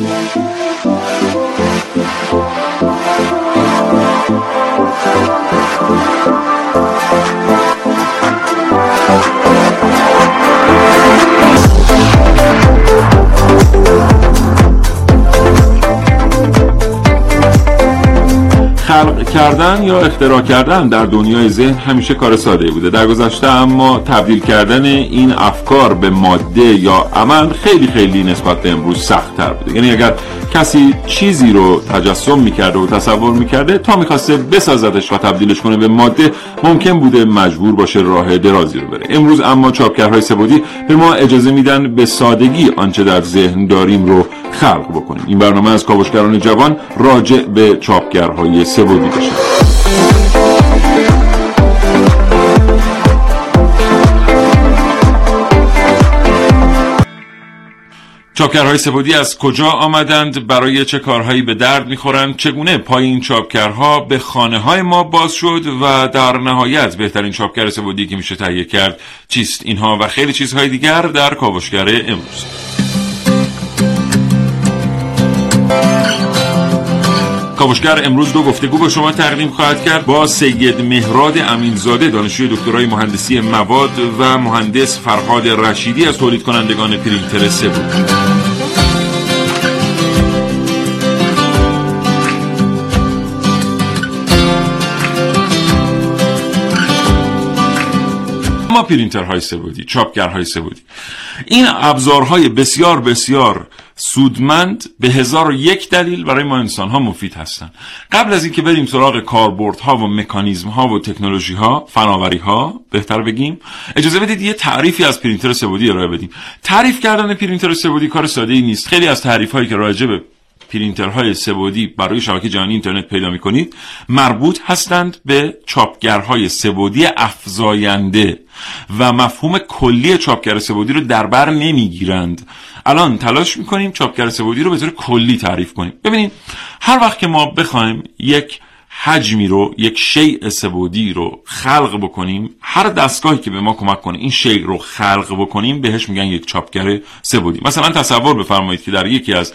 Thank you. کردن یا اختراع کردن در دنیای ذهن همیشه کار ساده بوده. در گذشته اما تبدیل کردن این افکار به ماده یا عمل خیلی خیلی نسبت به امروز سخت تر بوده. یعنی اگر کسی چیزی رو تجسم می‌کرده و تصور می‌کرده تا می‌خواسته بسازدش و تبدیلش کنه به ماده ممکن بوده مجبور باشه راه درازی رو بره. امروز اما چاپکرهای سبودی به ما اجازه میدن به سادگی آنچه در ذهن داریم رو خلق بکنیم. این برنامه از کاوشگران جوان راجع به چاپگرهای سبودی بشه. چاپکرهای سبودی از کجا آمدند؟ برای چه کارهایی به درد می‌خورند؟ چگونه پای این چاپکرها به خانه های ما باز شد و در نهایت بهترین چاپکر سبودی که میشه تهیه کرد چیست اینها و خیلی چیزهای دیگر در کاوشگر امروز؟ کاوشگر امروز دو گفتگو به شما تقدیم خواهد کرد با سید مهراد امینزاده دانشجوی دکترای مهندسی مواد و مهندس فرهاد رشیدی از تولید کنندگان پرینتر سبود ما پرینترهای سه بعدی چاپگرهای سه بعدی این ابزارهای بسیار بسیار سودمند به هزار و یک دلیل برای ما انسان ها مفید هستند قبل از اینکه بریم سراغ کاربردها و مکانیزم ها و تکنولوژی ها فناوری ها بهتر بگیم اجازه بدید یه تعریفی از پرینتر سه بعدی ارائه بدیم. تعریف کردن پرینتر سه بعدی کار ساده ای نیست. خیلی از تعریف هایی که راجع به پرینترهای سه بعدی برای شبکه جهانی اینترنت پیدا می کنید مربوط هستند به چاپگرهای سبودی افزاینده و مفهوم کلی چاپگر سبودی رو در بر نمی‌گیرند. الان تلاش می‌کنیم چاپگر سبودی رو به طور کلی تعریف کنیم. ببینید هر وقت که ما بخوایم یک حجمی رو یک شیء سبودی رو خلق بکنیم هر دستگاهی که به ما کمک کنه این شیء رو خلق بکنیم بهش میگن یک چاپگر سبودی مثلا تصور بفرمایید که در یکی از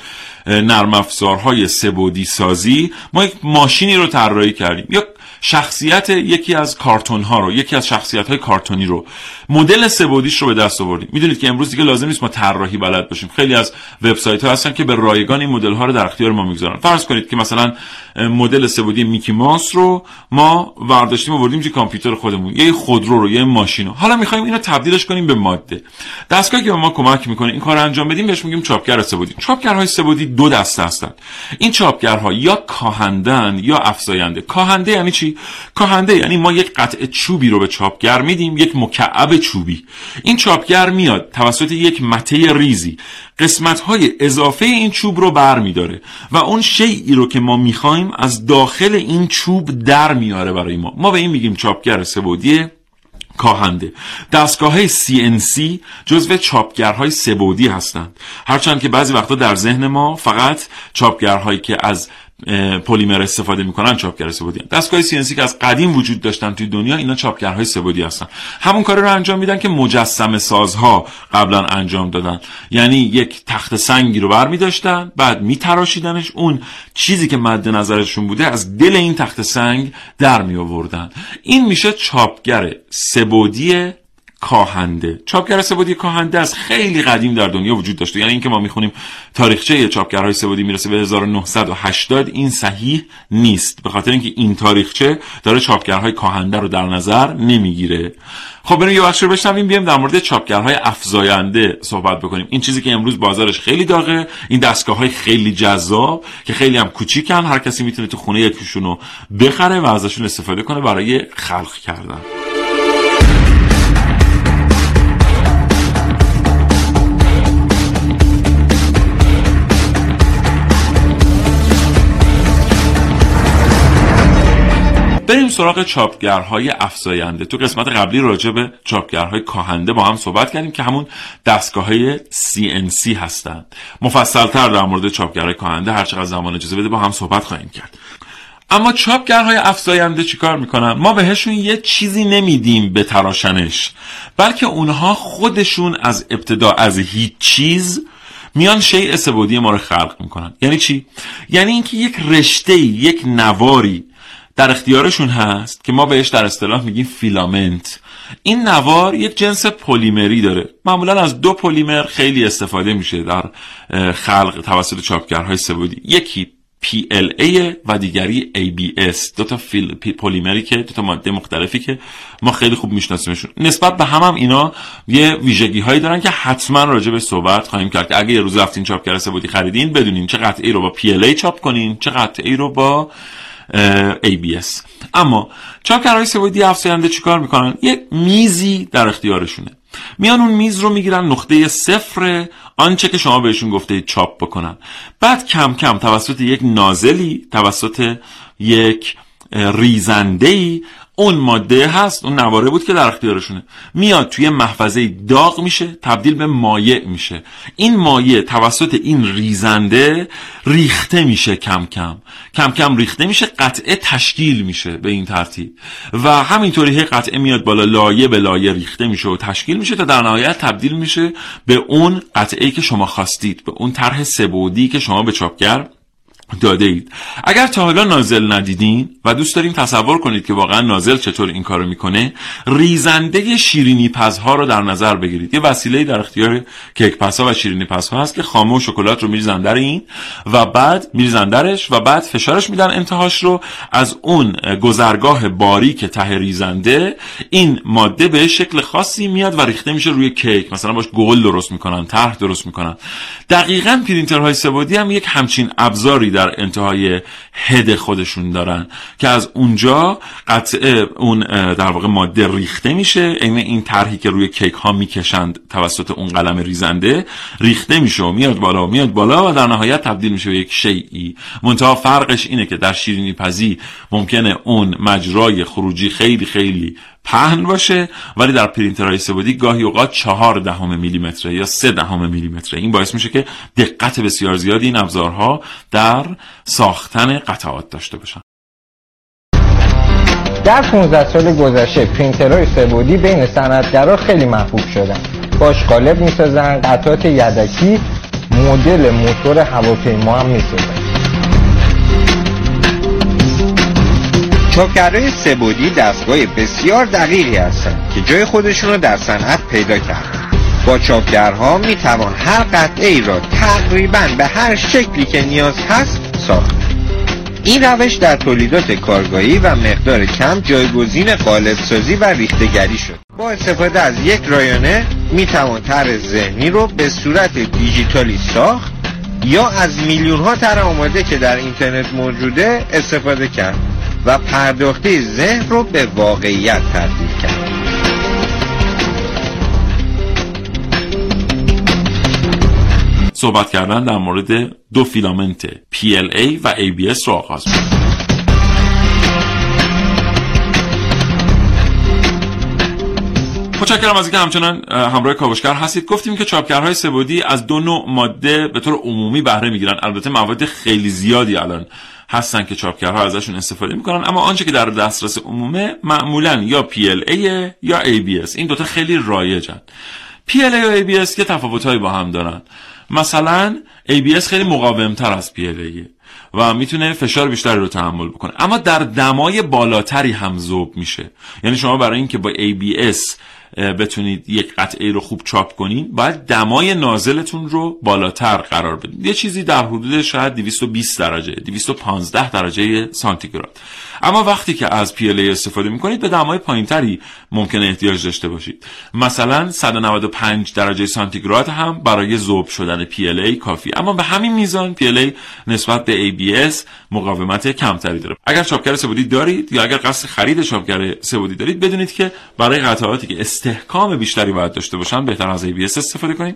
نرم افزارهای سبودی سازی ما یک ماشینی رو طراحی کردیم. یا شخصیت یکی از کارتون ها رو یکی از شخصیت های کارتونی رو. مدل سبودیش رو به دست آوردیم. می‌دونید که امروز دیگه لازم نیست ما طراحی بلد باشیم. خیلی از وبسایت ها هستن که به رایگان این مدل ها رو در اختیار ما می‌گذارن. فرض کنید که مثلا مدل سبودی میکی ماوس رو ما ورداشتیم آوردیم توی کامپیوتر خودمون. یه خودرو رو یه ماشین رو. حالا می‌خوایم اینو تبدیلش کنیم به ماده. دستگاهی که به ما کمک می‌کنه این کار انجام بدیم بهش میگیم چاپگر سبودی چاپگرهای سبودی دو دسته هستند این چاپگرها یا کاهندن یا افزاینده کاهنده یعنی چی؟ کاهنده یعنی ما یک قطعه چوبی رو به چاپگر میدیم یک مکعب چوبی. این چاپگر میاد توسط یک مته ریزی. قسمت های اضافه این چوب رو بر میداره و اون شیعی رو که ما می‌خوایم از داخل این چوب در میاره برای ما. ما به این میگیم چاپگر سبودی کاهنده دستگاه های CNC جزو چاپگرهای سبودی هستند. هرچند که بعضی وقتا در ذهن ما فقط چاپگرهایی که از پلیمر استفاده می‌کنن چاپگر سبودی. دستگاه CNC که از قدیم وجود داشتن توی دنیا اینا چاپگرهای سبودی هستن. همون کار رو انجام میدن که مجسم سازها قبلا انجام دادن. یعنی یک تخت سنگی رو بر داشتن بعد میتراشیدنش. اون چیزی که مد نظرشون بوده از دل این تخت سنگ در می آوردن این میشه چاپگر سبودی کاهنده. چاپگر سبودی کاهنده از خیلی قدیم در دنیا وجود داشته. یعنی اینکه ما می‌خونیم تاریخچه چاپگرهای سبودی می‌رسه به 1980 این صحیح نیست. به خاطر اینکه این تاریخچه داره چاپگرهای کاهنده رو در نظر نمی‌گیره. خب بریم یه بخش رو بشنویم. بیام در مورد چاپگرهای افزاینده صحبت بکنیم. این چیزی که امروز بازارش خیلی داغه. این دستگاه های خیلی جذاب که خیلی هم کوچیکن. هر کسی می‌تونه تو خونه یکیشون رو بخره و ازشون استفاده کنه برای خلق کردن. بریم سراغ چاپگرهای افزاینده. تو قسمت قبلی راجع به چاپگرهای کاهنده با هم صحبت کردیم که همون دستگاه های CNC هستند مفصلتر در مورد چاپگرهای کاهنده هر چقدر زمان اجازه بده با هم صحبت خواهیم کرد. اما چاپگرهای افزاینده چیکار می‌کنن؟ ما بهشون یه چیزی نمیدیم به تراشنش بلکه اونها خودشون از ابتدا از هیچ چیز میان شیء سبودی ما رو خلق می‌کنن. یعنی چی؟ یعنی اینکه یک رشته یک نواری در اختیارشون هست که ما بهش در اصطلاح میگیم فیلامنت. این نوار یک جنس پلیمری داره. معمولا از دو پلیمر خیلی استفاده میشه در خلق توسط چاپگرهای سبودی. یکی PLA و دیگری ABS دو تا فیل پلیمری که دو تا ماده مختلفی که ما خیلی خوب میشناسیمشون. نسبت به هم, هم اینا یه ویژگی هایی دارن که حتما راجع به صحبت خواهیم کرد اگه یه روز رفتین چاپگر سبودی خریدین بدونین چه قطعی رو با PLA چاپ کنین چه قطعی رو با ABS اما چاپگرهای سبودی افزاینده چیکار می‌کنن؟ یه میزی در اختیارشونه. میان اون میز رو می‌گیرن نقطه صفر آنچه که شما بهشون گفته چاپ بکنن. بعد کم کم توسط یک نازلی توسط یک ریزنده ای اون ماده هست اون نواره بود که در اختیارشونه. میاد توی محفظه داغ میشه تبدیل به مایع میشه. این مایع توسط این ریزنده ریخته میشه کم کم. کم کم ریخته میشه قطعه تشکیل میشه به این ترتیب. و همینطوری هی قطعه میاد بالا لایه به لایه ریخته میشه و تشکیل میشه تا در نهایت تبدیل میشه به اون قطعه که شما خواستید به اون طرح سبودی که شما به چاپگر داده اید اگر تا حالا نازل ندیدین و دوست داریم تصور کنید که واقعا نازل چطور این کارو می‌کنه ریزنده شیرینی پزها رو در نظر بگیرید. یه وسیله در اختیار کیک پزها و شیرینی پزها هست که خامه و شکلات رو میریزن در این و بعد میریزن درش و بعد فشارش میدن انتهاش رو. از اون گذرگاه باریک ته ریزنده این ماده به شکل خاصی میاد و ریخته میشه روی کیک. مثلا باش گل درست می‌کنن طرح درست می‌کنن. دقیقا پرینترهای سبودی هم یک همچین ابزاری در انتهای هد خودشون دارن که از اونجا قطعه اون در واقع ماده ریخته میشه. این این طرحی که روی کیک ها می‌کشند توسط اون قلم ریزنده ریخته میشه و میاد بالا و میاد بالا و در نهایت تبدیل میشه به یک شیعی منتها فرقش اینه که در شیرینی پزی ممکنه اون مجرای خروجی خیلی خیلی پهن باشه ولی در پرینترهای سبودی گاهی اوقات چهار دهم میلیمتره یا سه دهم میلیمتره. این باعث میشه که دقت بسیار زیادی این ابزارها در ساختن قطعات داشته باشن. در 15 سال گذشته پرینترهای سبودی بین صنعتگرا خیلی محبوب شدن. باش قالب می‌سازن قطعات یدکی مدل موتور هواپیما هم می‌سازن. چاپگرهای سبودی دستگاه بسیار دقیقی هستند که جای خودشون رو در صنعت پیدا کردن. با چاپگرها می توان هر قطعه ای را تقریبا به هر شکلی که نیاز هست ساخت. این روش در تولیدات کارگاهی و مقدار کم جایگزین قالب سازی و ریختگری شد. با استفاده از یک رایانه می توان طرح ذهنی رو به صورت دیجیتالی ساخت یا از میلیون ها طرح آماده که در اینترنت موجوده استفاده کرد. و پرداخته ذهن رو به واقعیت تبدیل کرد. صحبت کردن در مورد دو فیلامنت PLA و ABS رو آغاز کنیم متشکرم از اینکه همچنان همراه کاوشگر هستید. گفتیم که چاپگرهای سبودی از دو نوع ماده به طور عمومی بهره می‌گیرن. البته مواد خیلی زیادی الان هستن که چاپگرها ازشون استفاده می‌کنن. اما آنچه که در دسترس عمومه معمولا یا PLA یا ABS این دوتا خیلی رایجن. PLA و ABS که تفاوتهایی با هم دارن. مثلا ABS خیلی مقاومتر از PLA و می‌تونه فشار بیشتری رو تحمل بکنه. اما در دمای بالاتری هم ذوب میشه. یعنی شما برای اینکه با ABS بتونید یک قطعه رو خوب چاپ کنین. باید دمای نازلتون رو بالاتر قرار بدید یه چیزی در حدود شاید 220 درجه 215 درجه سانتیگراد. اما وقتی که از PLA استفاده می‌کنید به دمای پایینتری ممکنه احتیاج داشته باشید. مثلا 195 درجه سانتیگراد هم برای ذوب شدن PLA کافی اما به همین میزان PLA نسبت به ABS مقاومت کمتری داره. اگر چاپگر سبودی دارید یا اگر قصد خرید چاپگر سبودی دارید بدونید که برای قطعاتی که استحکام بیشتری باید داشته باشن بهتر از ABS استفاده کنید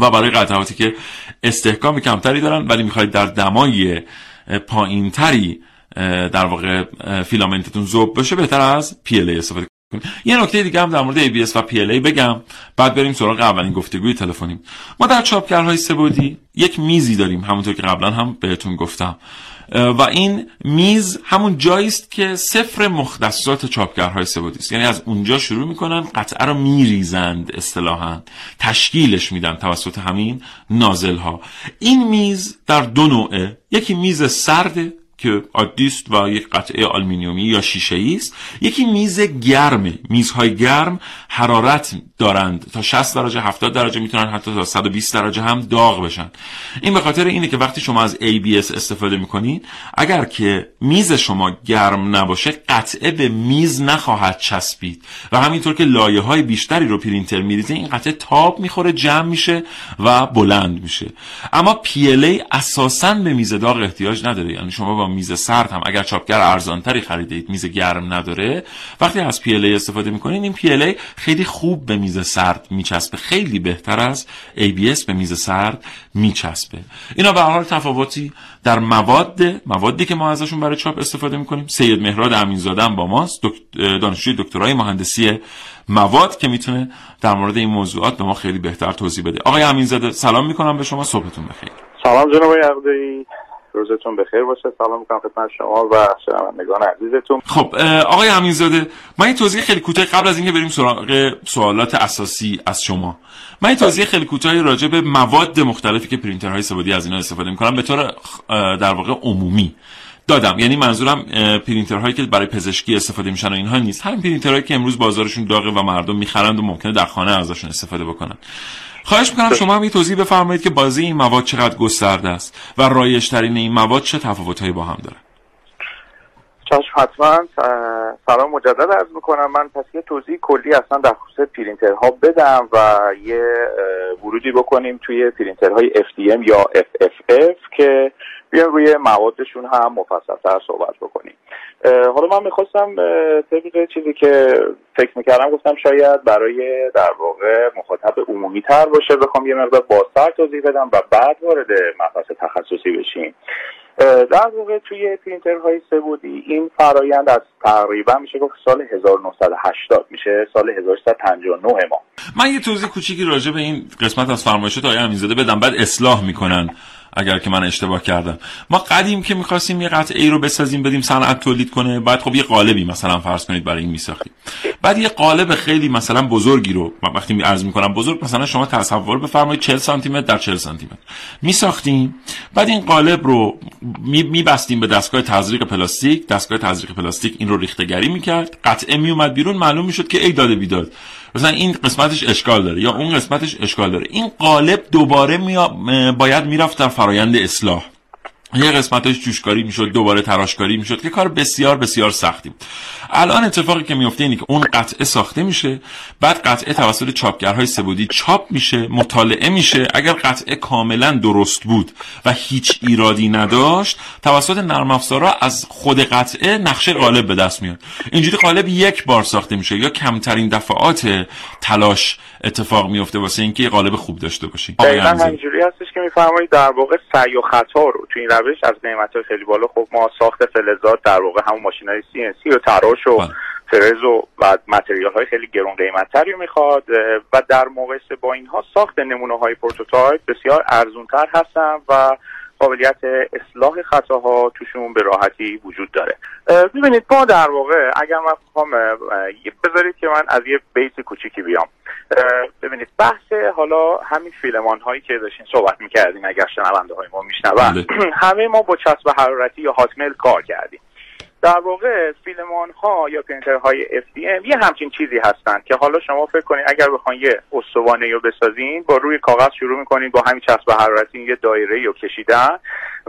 و برای قطعاتی که استحکام کمتری دارن ولی می‌خواید در دمای پایینتری در واقع فیلامنتتون ذوب بشه بهتر از PLA استفاده یه نکته دیگه هم در مورد ABS و PLA بگم. بعد بریم سراغ اولین گفتگوی تلفنیم ما در چاپگرهای سه بعدی یک میزی داریم همونطور که قبلا هم بهتون گفتم. و این میز همون جایی است که صفر مختصات چاپگرهای سه بعدی است. یعنی از اونجا شروع می‌کنن قطعه رو میریزند اصطلاحا. تشکیلش میدن توسط همین نازل ها این میز در دو نوعه. یکی میز سرده که عادی است و یک قطعه آلومینیومی یا شیشه است یکی میز گرمه میزهای گرم حرارت دارند. تا 60 درجه 70 درجه می‌تونن حتی تا 120 درجه هم داغ بشن. این به خاطر اینه که وقتی شما از ABS استفاده می‌کنید اگر که میز شما گرم نباشه قطعه به میز نخواهد چسبید. و همینطور که لایه های بیشتری رو پرینتر میریزه این قطعه تاب می‌خوره جمع میشه و بلند میشه. اما PLA اساسا به میز داغ احتیاج نداره. یعنی شما با میز سرد هم. اگر چاپگر ارزانتری خریدید میز گرم نداره. وقتی از PLA استفاده می‌کنید این PLA خیلی خوب به میز سرد میچسبه. خیلی بهتر از ABS به میز سرد میچسبه. اینا به حال تفاوتی در مواد موادی که ما ازشون برای چاپ استفاده می‌کنیم. سید مهراد امینزاده با ماست. دانشجوی دکترای مهندسی مواد که می‌تونه در مورد این موضوعات به ما خیلی بهتر توضیح بده. آقای امینزاده سلام می‌کنم به شما. صبحتون بخیر. سلام جناب عقدی روزتون بخیر باشه. سلام می‌کنم خدمت شما و شنوندگان عزیزتون. خب آقای امینزاده من این توضیح خیلی کوتاه قبل از اینکه بریم سراغ سوالات اساسی از شما. من این توضیح خیلی کوتاهی راجع به مواد مختلفی که پرینترهای سه بعدی از اینا استفاده می‌کنن به طور در واقع عمومی دادم. یعنی منظورم پرینترهایی که برای پزشکی استفاده میشن و اینها نیست. همین پرینترهایی که امروز بازارشون داغه و مردم می‌خرند و ممکنه در خانه ازشون استفاده بکنن. خواهش می‌کنم شما هم توضیح بفرمایید که بازه‌ی این مواد چقدر گسترده است و رایج‌ترین این مواد چه تفاوتهایی با هم داره؟ چشم حتما سلام مجدد عرض می‌کنم. من پس یه توضیح کلی اصلا در خصوص پرینترها بدم و یه ورودی بکنیم توی پرینترهای FDM یا FFF که بیان روی موادشون هم مفصلتر صحبت بکنیم. حالا من می‌خواستم طبق چیزی که فکر می‌کردم گفتم شاید برای در واقع مخاطب عمومی تر باشه بخوام یه مقدار بازتر توضیح بدم و بعد وارد مبحث تخصصی بشیم. در واقع توی پرینترهای سبودی این فرایند از تقریبا میشه گفت سال 1980 میشه سال 1359 ما. من یه توضیح کوچیکی راجع به این قسمت از فرمایشات آقای امیزاده بدم بعد اصلاح می‌کنن. اگر که من اشتباه کردم. ما قدیم که می‌خواستیم یه قطعه ای رو بسازیم بدیم صنعت تولید کنه بعد خب یه قالبی مثلا فرض کنید برای این میساختیم. بعد یه قالب خیلی مثلا بزرگی رو وقتی عرض می‌کنم بزرگ مثلا شما تصور بفرمایید 40 سانتی متر در 40 سانتی متر میساختیم بعد این قالب رو میبستیم به دستگاه تزریق پلاستیک. دستگاه تزریق پلاستیک این رو ریختگری می‌کرد. قطعه میومد بیرون معلوم می‌شد که ای داده بیداد. مثلا این قسمتش اشکال داره یا اون قسمتش اشکال داره. این قالب دوباره باید می‌رفت در فرایند اصلاح. یه قسمتش جوشکاری می‌شد دوباره تراشکاری می‌شد که کار بسیار بسیار سختی بود. الان اتفاقی که میفته اینه که اون قطعه ساخته میشه بعد قطعه توسط چاپگرهای سبودی چاپ میشه مطالعه میشه. اگر قطعه کاملا درست بود و هیچ ایرادی نداشت توسط نرم افزارا از خود قطعه نقشه قالب به دست میاد. اینجوری قالب یک بار ساخته میشه یا کمترین دفعات تلاش اتفاق میفته واسه اینکه قالب خوب داشته باشی. دقیقاً همینجوری هستش که میفرمایید در واقع سعی و خطا رو تو این روش از قیمت خیلی بالا. خب ما ساخت فلزات در واقع همون ماشین های سی و تراش و فرز و بعد متریال های خیلی گرون قیمتتری می‌خواد. و در مقایسه با اینها ساخت نمونه های prototype بسیار ارزونتر هستن و قابلیت اصلاح خطاها توشون به راحتی وجود داره. ببینید ما در واقع اگر من بخوام بذارید که من از یه بیت کوچیکی بیام. ببینید بحث حالا همین filament هایی که داشتین صحبت می‌کردیم اگر شنونده های ما میشنون بله. همه ما با چسب حرارتی یا hot melt کار کردیم در واقع filament ها یا پرینتر های FDM یه همچین چیزی هستن که حالا شما فکر کنید اگر بخواین یه استوانه رو بسازین با روی کاغذ شروع می‌کنین با همین چسب حرارتی یه دایره رو کشیدن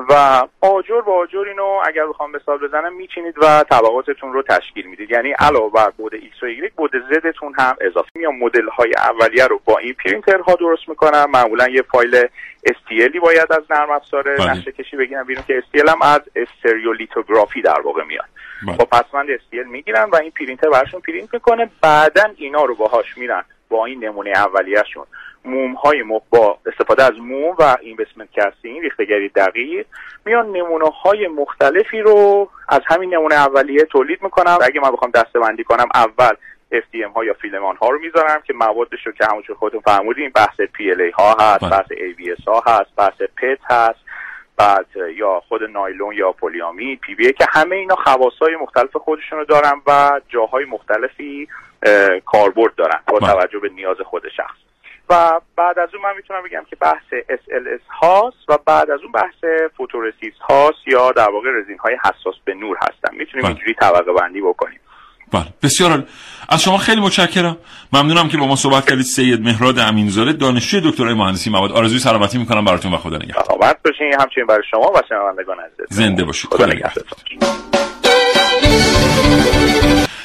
و آجر با آجر اینو اگر بخوام مثال بزنم میچینید و طبقاتتون رو تشکیل می‌دید. یعنی علاوه بر بعد ایکس و ایگرگ بعد Z تون هم اضافه. میام مدل های اولیه رو با این پرینترها درست می‌کنم معمولا یه فایل STL ی باید از نرم افزار بله. نقشه کشی بگیرم بیرون که STL هم از stereolithography در واقع میاد. با بله. پسمند STL می‌گیرن و این پرینتر براشون پرینت می‌کنه بعدا اینا رو باهاش میرن با این نمونه اولیهشون موم های با استفاده از موم و اینوستمنت کستینگ ریختگری دقیق میان نمونه های مختلفی رو از همین نمونه اولیه تولید می‌کنم اگه من بخوام دسته بندی کنم اول FDM ها یا فیلمان ها رو می‌ذارم که موادش رو که همونجور خودتون فرمودین بحث PLA ها هست بله. بحث ABS ها هست بحث پت هست بعد یا خود نایلون یا پولیامی پی بی که همه اینا های مختلف خودشون رو دارن و جاهای مختلفی کاربرد دارن با بله. توجه به نیاز خود شخص و بعد از اون من می‌تونم بگم که بحث SLS هاست و بعد از اون بحث فوتورسیست هاست یا در واقع رزین های حساس به نور هستن می‌تونیم بله. اینجوری طبقه بندی بکنیم بله بسیار از شما خیلی متشکرم. ممنونم که با ما صحبت کردید. سید مهراد امینزاده دانشجوی دکترای مهندسی مواد. آرزوی سلامتی می‌کنم براتون و خدا نگهدار. سلامت باشین. همچنین برای شما و شنوندگان عزیز زنده باشید. خدا نگهدار.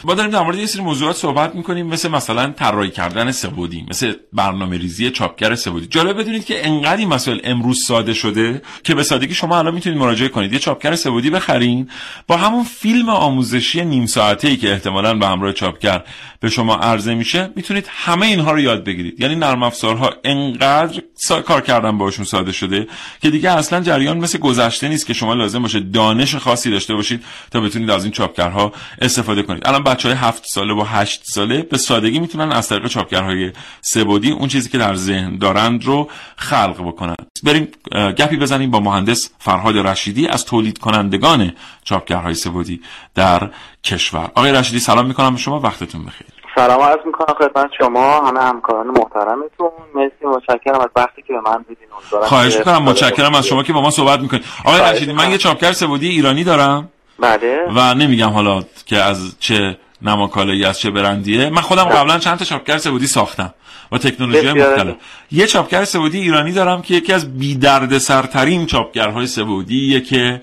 ما داریم در مورد یه سری موضوعات صحبت می‌کنیم مثل مثلا طراحی کردن سبودی مثل برنامه ریزی چاپگر سبودی. جالب بدونید که انقدر این مسائل امروز ساده شده که به سادگی شما الان می‌تونید مراجعه کنید. یه چاپگر سبودی بخرین با همون فیلم آموزشی نیم ساعته ای که احتمالا به همراه چاپگر به شما عرضه میشه می‌تونید همه اینها رو یاد بگیرید. یعنی نرم افزارها انقدر کار کردن باشون ساده شده که دیگه اصلا جریان مثل گذشته نیست که شما لازم باشه دانش خاصی داشته باشید تا بتونید از این چاپگرها استفاده کنید. الان بچه های هفت ساله و هشت ساله به سادگی می‌تونن از طریق چاپگرهای سبودی اون چیزی که در ذهن دارند رو خلق بکنن. بریم گپی بزنیم با مهندس فرهاد رشیدی از تولید کنندگان چاپگرهای سبودی در کشور. آقای رشیدی سلام می‌کنم به شما. وقتتون بخیر. سلام عرض می‌کنم خدمت شما. همه همکاران محترمتون. مرسی متشکرم از وقتی که به من دیدین. خواهش می‌کنم. متشکرم از شما که با ما صحبت می‌کنید. آقای رشیدی من یه چاپگر سبودی ایرانی دارم بله. و نمیگم حالا که از چه نماکالایی از چه برندیه. من خودم قبلا چند تا چاپگر سبودی ساختم و تکنولوژی مختلف. یه چاپگر سبودی ایرانی دارم که یکی از بی درد سرترین چاپگرهای سبودیه که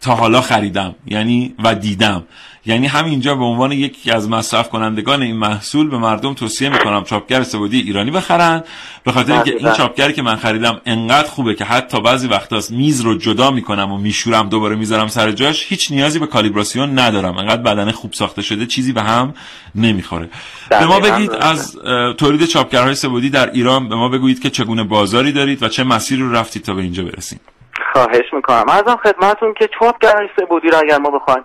تا حالا خریدم یعنی و دیدم. یعنی همینجا به عنوان یکی از مصرف کنندگان این محصول به مردم توصیه می‌کنم چاپگر سعودی ایرانی بخرن. به خاطر اینکه این چاپگری که من خریدم انقدر خوبه که حتی بعضی وقتا میز رو جدا می‌کنم و میشورم دوباره می‌ذارم سر جاش هیچ نیازی به کالیبراسیون ندارم. انقدر بدن خوب ساخته شده چیزی به هم نمی‌خوره. به ما بگید از تولید چاپگرهای سعودی در ایران به ما بگویید که چگونه بازاری دارید و چه مسیری رو رفتید تا به اینجا برسید. خواهش می‌کنم. ازم خدمتون که چاپگرهای سعودی رو اگر ما بخوایم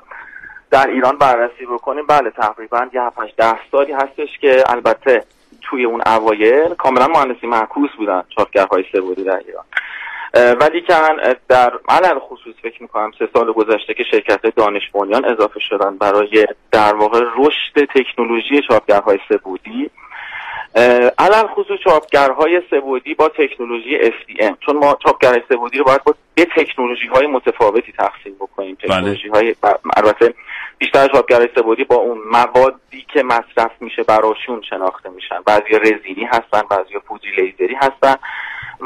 در ایران بررسی بکنیم. بله تقریبا یه 7 ده سالی هستش که البته توی اون اوایل کاملا مهندسی معکوس بودن چاپگرهای سبودی در ایران. ولی که در علل خصوص فکر می‌کنم سه سال گذشته که شرکت دانش بنیان اضافه شدن برای در واقع رشد تکنولوژی چاپگرهای سبودی علل خصوص چاپگرهای سبودی با تکنولوژی FDM چون ما چاپگرهای سبودی رو باید با به تکنولوژی های متفاوتی تقسیم بکنیم. بله. تکنولوژی های البته بیشتر چاپگرهای سبودی با اون موادی که مصرف میشه براشون شناخته میشن. بعضی رزینی هستن بعضی فوزی لیزری هستن.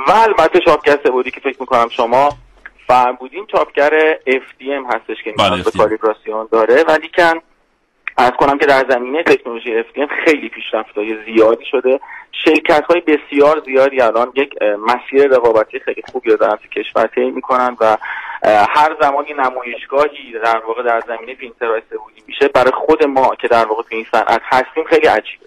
و البته چاپگر سبودی که فکر می‌کنم شما فرمودین چاپگر FDM هستش که بله به کالیبراسیون داره. ولی کن از کنم که در زمینه تکنولوژی FDM خیلی پیشرفت های زیادی شده. شرکت های بسیار زیادی الان یک مسیر رقابتی خیلی خوبی رو تو کشور طی می‌کنن و هر زمان یه نمایشگاهی در واقع در زمینه پرینترهای سهولی میشه برای خود ما که در واقع تو این صنعت هستیم خیلی عجیبه.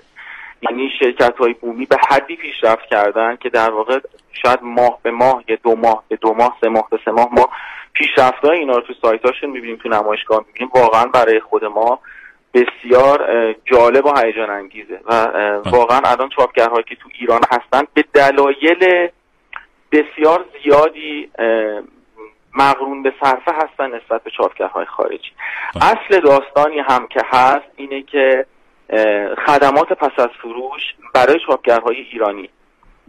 یعنی شرکت های بومی به حدی پیشرفت کردن که در واقع شاید ماه به ماه یه دو ماه به دو ماه سه ماه به سه ماه ما پیشرفت های اینا رو تو سایتاشون می‌بینیم تو نمایشگاه می‌بینیم واقعا برای خود ما بسیار جالب و هیجان انگیزه و. واقعا الان چاپگرهایی که تو ایران هستن به دلایل بسیار زیادی مقرون به صرفه هستن نسبت به چاپگرهای خارجی. اصل داستانی هم که هست اینه که خدمات پس از فروش برای چاپگرهای ایرانی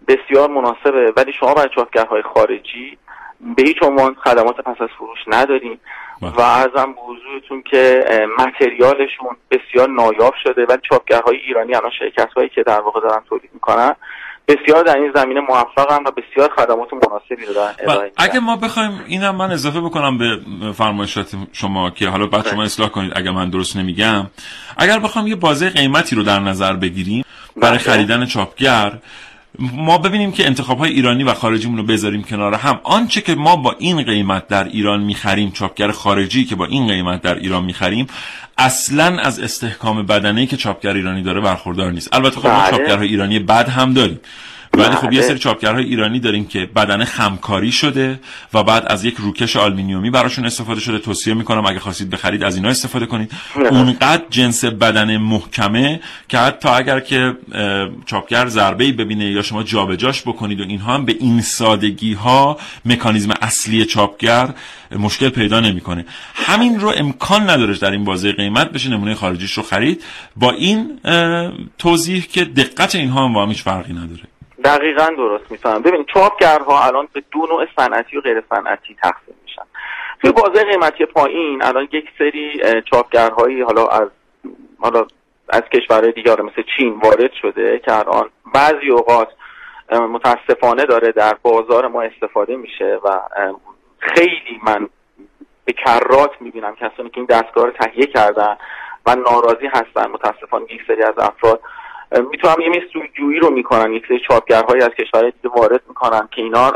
بسیار مناسبه ولی شما برای چاپگرهای خارجی به هیچ عنوان خدمات پس از فروش نداریم. و ارزم به حضورتون که متریالشون بسیار نایاب شده ولی چاپگرهای ایرانی الان شرکت هایی که در واقع دارن تولید می‌کنن بسیار در این زمینه موفقم و بسیار خدمات مناسبی رو دارن اگه ما بخوایم اینم من اضافه بکنم به فرمایشات شما که حالا بعد شما بله. اصلاح کنید اگه من درست نمیگم اگر بخوایم یه بازه قیمتی رو در نظر بگیریم برای بله. خریدن چاپگر ما ببینیم که انتخاب های ایرانی و خارجیمون رو بذاریم کنار هم. آنچه که ما با این قیمت در ایران می‌خریم چاپگر خارجی که با این قیمت در ایران می‌خریم اصلا از استحکام بدنه که چاپگر ایرانی داره برخوردار نیست. البته خب ما بله. چاپگرهای ایرانی بد هم داریم. ولی خب یه سری چاپگرهای ایرانی داریم که بدن خمکاری شده و بعد از یک روکش آلومینیومی براشون استفاده شده. توصیه می‌کنم اگه خواستید بخرید از اینا استفاده کنید. اونقدر جنس بدن محکمه که حتی اگر که چاپگر ضربه ای ببینه یا شما جابجاش بکنید و اینها هم به این سادگی ها مکانیزم اصلی چاپگر مشکل پیدا نمی‌کنه. همین رو امکان نداره در این بازه قیمت بشه نمونه خارجیش رو خرید. با این توضیح که دقت اینها هم با هم هیچ فرقی نداره. دقیقا درست میفهم ببین چاپگرها الان به دو نوع صنعتی و غیر صنعتی تقسیم میشن. توی بازه قیمتی پایین الان یک سری چاپگرهایی حالا از حالا از کشورهای دیگر مثل چین وارد شده که الان بعضی اوقات متاسفانه داره در بازار ما استفاده میشه و خیلی من به کرات می‌بینم کسانی که این دستگاه رو تهیه کردن و ناراضی هستن. متاسفانه یک سری از افراد می‌تونم یه صرفه جویی رو می‌کنن یک سری چاپگرهایی از کشورهای دیگه وارد می‌کنن که اینا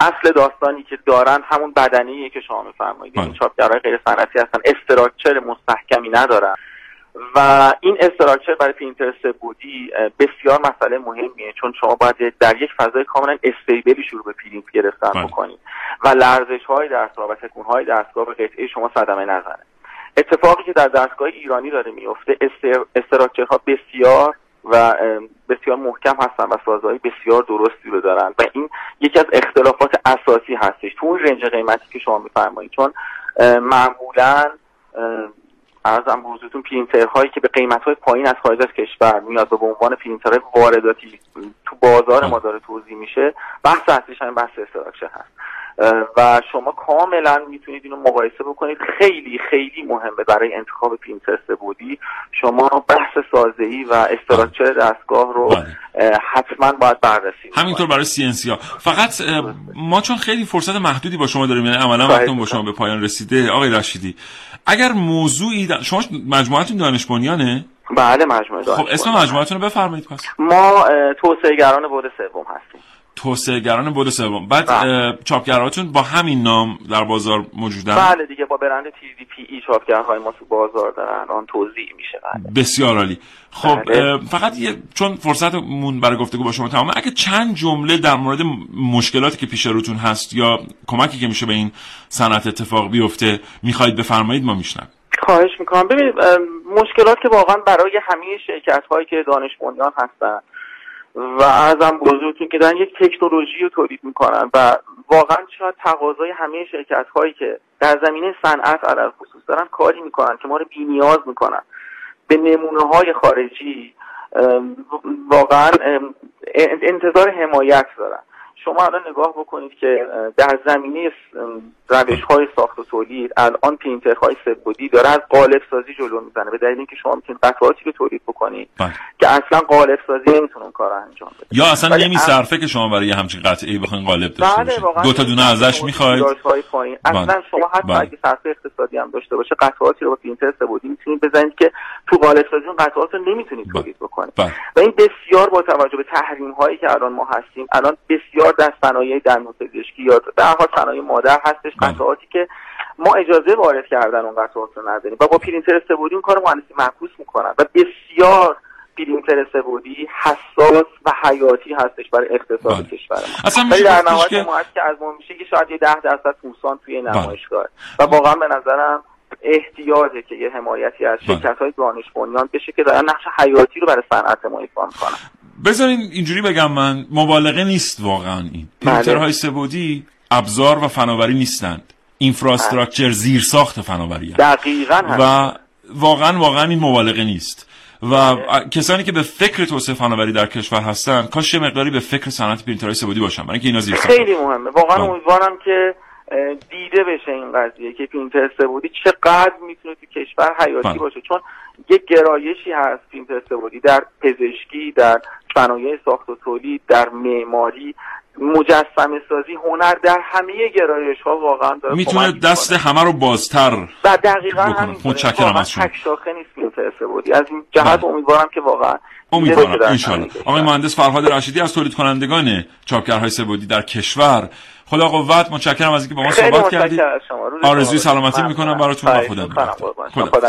اصل داستانی که دارن همون بدنیه که شما میفرمایید. این بله. چاپگرهای غیر صنعتی هستن. structure مستحکمی ندارن. و این structure برای پرینتر سه بعدی بسیار مسئله مهمیه. چون شما باید در یک فضای کاملا stable ی شروع به پرینت گرفتن بله. بکنید. و لرزش های دستگاه و تکون های دستگاه به قطعه شما صدمه نزنه. اتفاقی که در دستگاه ایرانی داره میفته استراکچرها بسیار و بسیار محکم هستن و سازهای بسیار درستی رو دارن و این یکی از اختلافات اساسی هستش. تو اون رنج قیمتی که شما میفرمایید چون معمولا ارزم به پرینتر هایی که به قیمت های پایین از خارج از کشور میاد و به عنوان پرینتر وارداتی تو بازار ما داره توضیح میشه بحث اصلیش همین بحث استراکچر هست. و شما کاملا می‌تونید اینو مقایسه بکنید. خیلی خیلی مهمه برای انتخاب پرینتر بودی. شما بحث سازه‌ای و استراکچر دستگاه رو بله. حتما باید بررسی همینطور برای سی ها. فقط ما چون خیلی فرصت محدودی با شما داریم یعنی عملا وقتمون با شما به پایان رسیده. آقای رشیدی اگر موضوعی دا... شما مجموعتون دانش بنیانه؟ بله مجموعه دانش خب اسم مجموعتون رو بفرمایید پس. ما توسعه بود سوم هستیم. توسعهگران بود سوم. بعد بله. چاپگراتون با همین نام در بازار موجودن بله دیگه با برند تی دی پی ای چاپگرهای ما تو بازار دارن. آن توضیح میشه. بله. بسیار عالی. خب بله. فقط یه چون فرصتمون برای گفتگو با شما تمامه اگه چند جمله در مورد مشکلاتی که پیش روتون هست یا کمکی که میشه به این صنعت اتفاق بیفته می‌خواهید بفرمایید ما میشنم خواهش می‌کنم. ببینید مشکلات که واقعا برای همه شرکت هایی که دانش بنیان هستن و ارزم بزرگتون که دارن یک تکنولوژی رو تولید می‌کنن و واقعا شاید تقاضای همه شرکت هایی که در زمینه صنعت علل خصوص دارن کاری می‌کنن که ما رو بینیاز می‌کنن. به نمونه های خارجی واقعا انتظار حمایت دارن. شما الان نگاه بکنید که در زمینه روش های ساخت و تولید الان پینتر های سبودی داره از قالب سازی جلو می‌زنه به دلیل اینکه شما می‌تونید قطعاتی رو تولید بکنید بله. که اصلا قالب سازی نمی‌تونن کار انجام بده یا اصلا نمیصرفه که شما برای همچین قطعه بخواین قالب داشته بله دو تا دونه ازش می‌خواید. اصلا بله. شما حتی بله. اگه صرف اقتصادی هم داشته باشه قطعاتی رو با پرینتر سبودی می‌تونید بزنید که تو قالب سازی اون قطعات رو نمی‌تونید تولید بکنید. و این بسیار با توجه به تحریم هایی که الان ما هستیم الان بسیار در صنایع دندون پزشکی یا در حال صنایع مادر هستش بله. قطعاتی که ما اجازه وارد کردن اون قطعات رو نداریم و با پرینتر سبودی اون کار مهندسی معکوس می‌کنن و بسیار پرینتر سبودی حساس و حیاتی هستش برای اقتصاد بله. کشور ما ولی در نهایت که... که از ما میشه که شاید یه ده درصد موسان توی بله. نمایشگاه و واقعا به نظرم احتیاجه که یه حمایتی از شرکت های دانش بنیان بشه که دارن نقش حیاتی رو برای صنعت ما ایفا می‌کنن بذارین اینجوری بگم من مبالغه نیست واقعا این. بله. پرینترهای سبودی ابزار و فناوری نیستند. infrastructure بله. زیر ساخت فناوری دقیقا و واقعا واقعا این مبالغه نیست. و بله. کسانی که به فکر توسعه فناوری در کشور هستن کاش یه مقداری به فکر صنعت پرینترهای سه بعدی باشن برای اینکه اینا زیر خیلی مهمه. واقعا امیدوارم که دیده بشه این قضیه که پرینتر سه بعدی چقدر می‌تونه تو کشور حیاتی باشه. چون یک گرایشی هست پرینتر سه بعدی در پزشکی در صنایع ساخت و تولید در معماری مجسمه سازی هنر در همه گرایش ها واقعا داره می‌تونه دست همه رو بازتر و دقیقا همین متشکرم از شما. شاخه نیست بودی. از این جهت بله. امیدوارم که واقعا امیدوارم. انشالله آقای مهندس فرهاد رشیدی از تولید کنندگان چاپگرهای سبودی در کشور. خدا قوت. متشکرم از اینکه با ما صحبت کردید. آرزوی سلامتی می‌کنم. براتون. و خدا خدا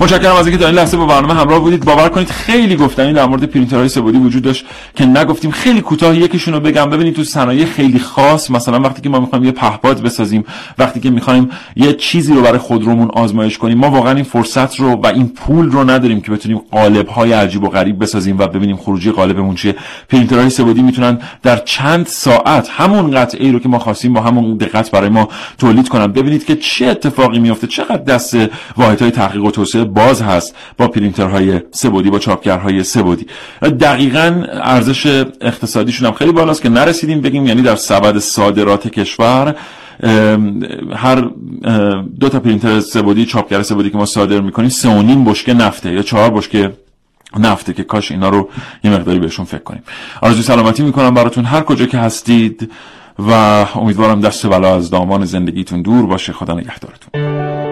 متشکرم از اینکه تا این لحظه با برنامه همراه بودید. باور کنید خیلی گفتنی در مورد پرینترهای سه‌بعدی وجود داشت که نگفتیم. خیلی کوتاه یکیشون رو بگم. ببینید تو صنایع خیلی خاص مثلا وقتی که ما می‌خوایم یه پهپاد بسازیم وقتی که می‌خوایم یه چیزی رو برای خودرومون آزمایش کنیم ما واقعا این فرصت رو و این پول رو نداریم که بتونیم قالب های عجیب و غریب بسازیم و ببینیم خروجی قالبمون چیه. پرینترهای سه‌بعدی می‌تونن در چند ساعت همون قطعه ای رو که ما خواستیم با همون دقت برای ما تولید کنن. ببینید که چه اتفاقی میفته چقدر دست واحدهای تحقیق و توسعه باز هست با پرینترهای سه‌بعدی با چاپگرهای سه‌بعدی. دقیقا ارزش اقتصادیشون هم خیلی بالاست که نرسیدیم بگیم یعنی در سبد صادرات کشور هر دو تا پرینتر سه‌بعدی چاپگر سه‌بعدی که ما صادر می‌کنیم سه و نیم بشکه نفته یا چهار بشکه نفته که کاش اینا رو یه مقداری بهشون فکر کنیم. آرزوی سلامتی می‌کنم براتون. هر کجا که هستید و امیدوارم دست بلا از دامان زندگیتون دور باشه. خدا نگهدارتون.